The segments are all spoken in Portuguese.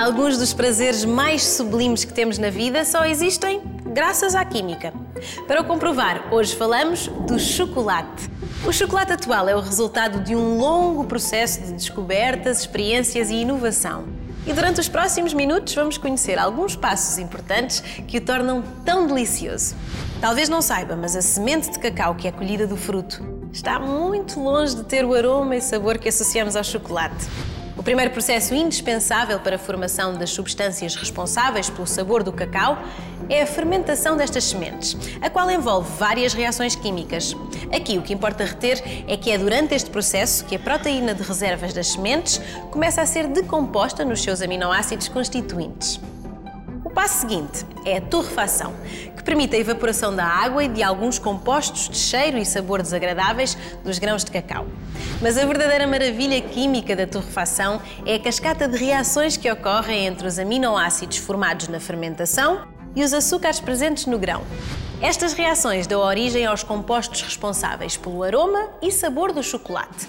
Alguns dos prazeres mais sublimes que temos na vida só existem graças à química. Para o comprovar, hoje falamos do chocolate. O chocolate atual é o resultado de um longo processo de descobertas, experiências e inovação. E durante os próximos minutos vamos conhecer alguns passos importantes que o tornam tão delicioso. Talvez não saiba, mas a semente de cacau que é colhida do fruto está muito longe de ter o aroma e sabor que associamos ao chocolate. O primeiro processo indispensável para a formação das substâncias responsáveis pelo sabor do cacau é a fermentação destas sementes, a qual envolve várias reações químicas. Aqui o que importa reter é que é durante este processo que a proteína de reservas das sementes começa a ser decomposta nos seus aminoácidos constituintes. Passo seguinte é a torrefação, que permite a evaporação da água e de alguns compostos de cheiro e sabor desagradáveis dos grãos de cacau. Mas a verdadeira maravilha química da torrefação é a cascata de reações que ocorrem entre os aminoácidos formados na fermentação e os açúcares presentes no grão. Estas reações dão origem aos compostos responsáveis pelo aroma e sabor do chocolate.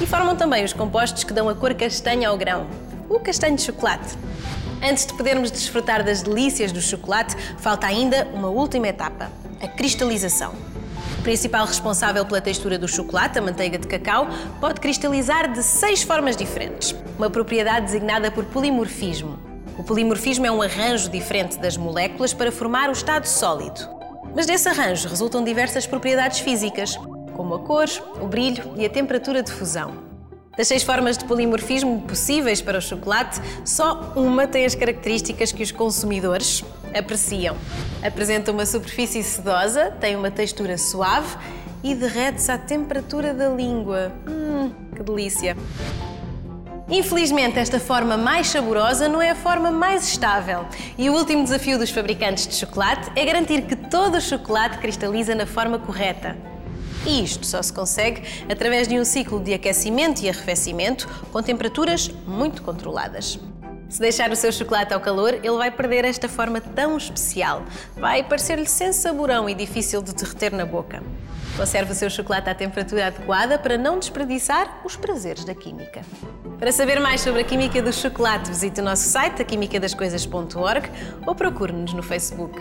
E formam também os compostos que dão a cor castanha ao grão, o castanho de chocolate. Antes de podermos desfrutar das delícias do chocolate, falta ainda uma última etapa: a cristalização. O principal responsável pela textura do chocolate, a manteiga de cacau, pode cristalizar de seis formas diferentes, uma propriedade designada por polimorfismo. O polimorfismo é um arranjo diferente das moléculas para formar o estado sólido. Mas desse arranjo resultam diversas propriedades físicas, como a cor, o brilho e a temperatura de fusão. Das seis formas de polimorfismo possíveis para o chocolate, só uma tem as características que os consumidores apreciam. Apresenta uma superfície sedosa, tem uma textura suave e derrete-se à temperatura da língua. Hum, que delícia! Infelizmente, esta forma mais saborosa não é a forma mais estável. E o último desafio dos fabricantes de chocolate é garantir que todo o chocolate cristaliza na forma correta. E isto só se consegue através de um ciclo de aquecimento e arrefecimento com temperaturas muito controladas. Se deixar o seu chocolate ao calor, ele vai perder esta forma tão especial. Vai parecer-lhe sem saborão e difícil de derreter na boca. Conserve o seu chocolate à temperatura adequada para não desperdiçar os prazeres da química. Para saber mais sobre a química do chocolate, visite o nosso site, aquimicadascoisas.org ou procure-nos no Facebook.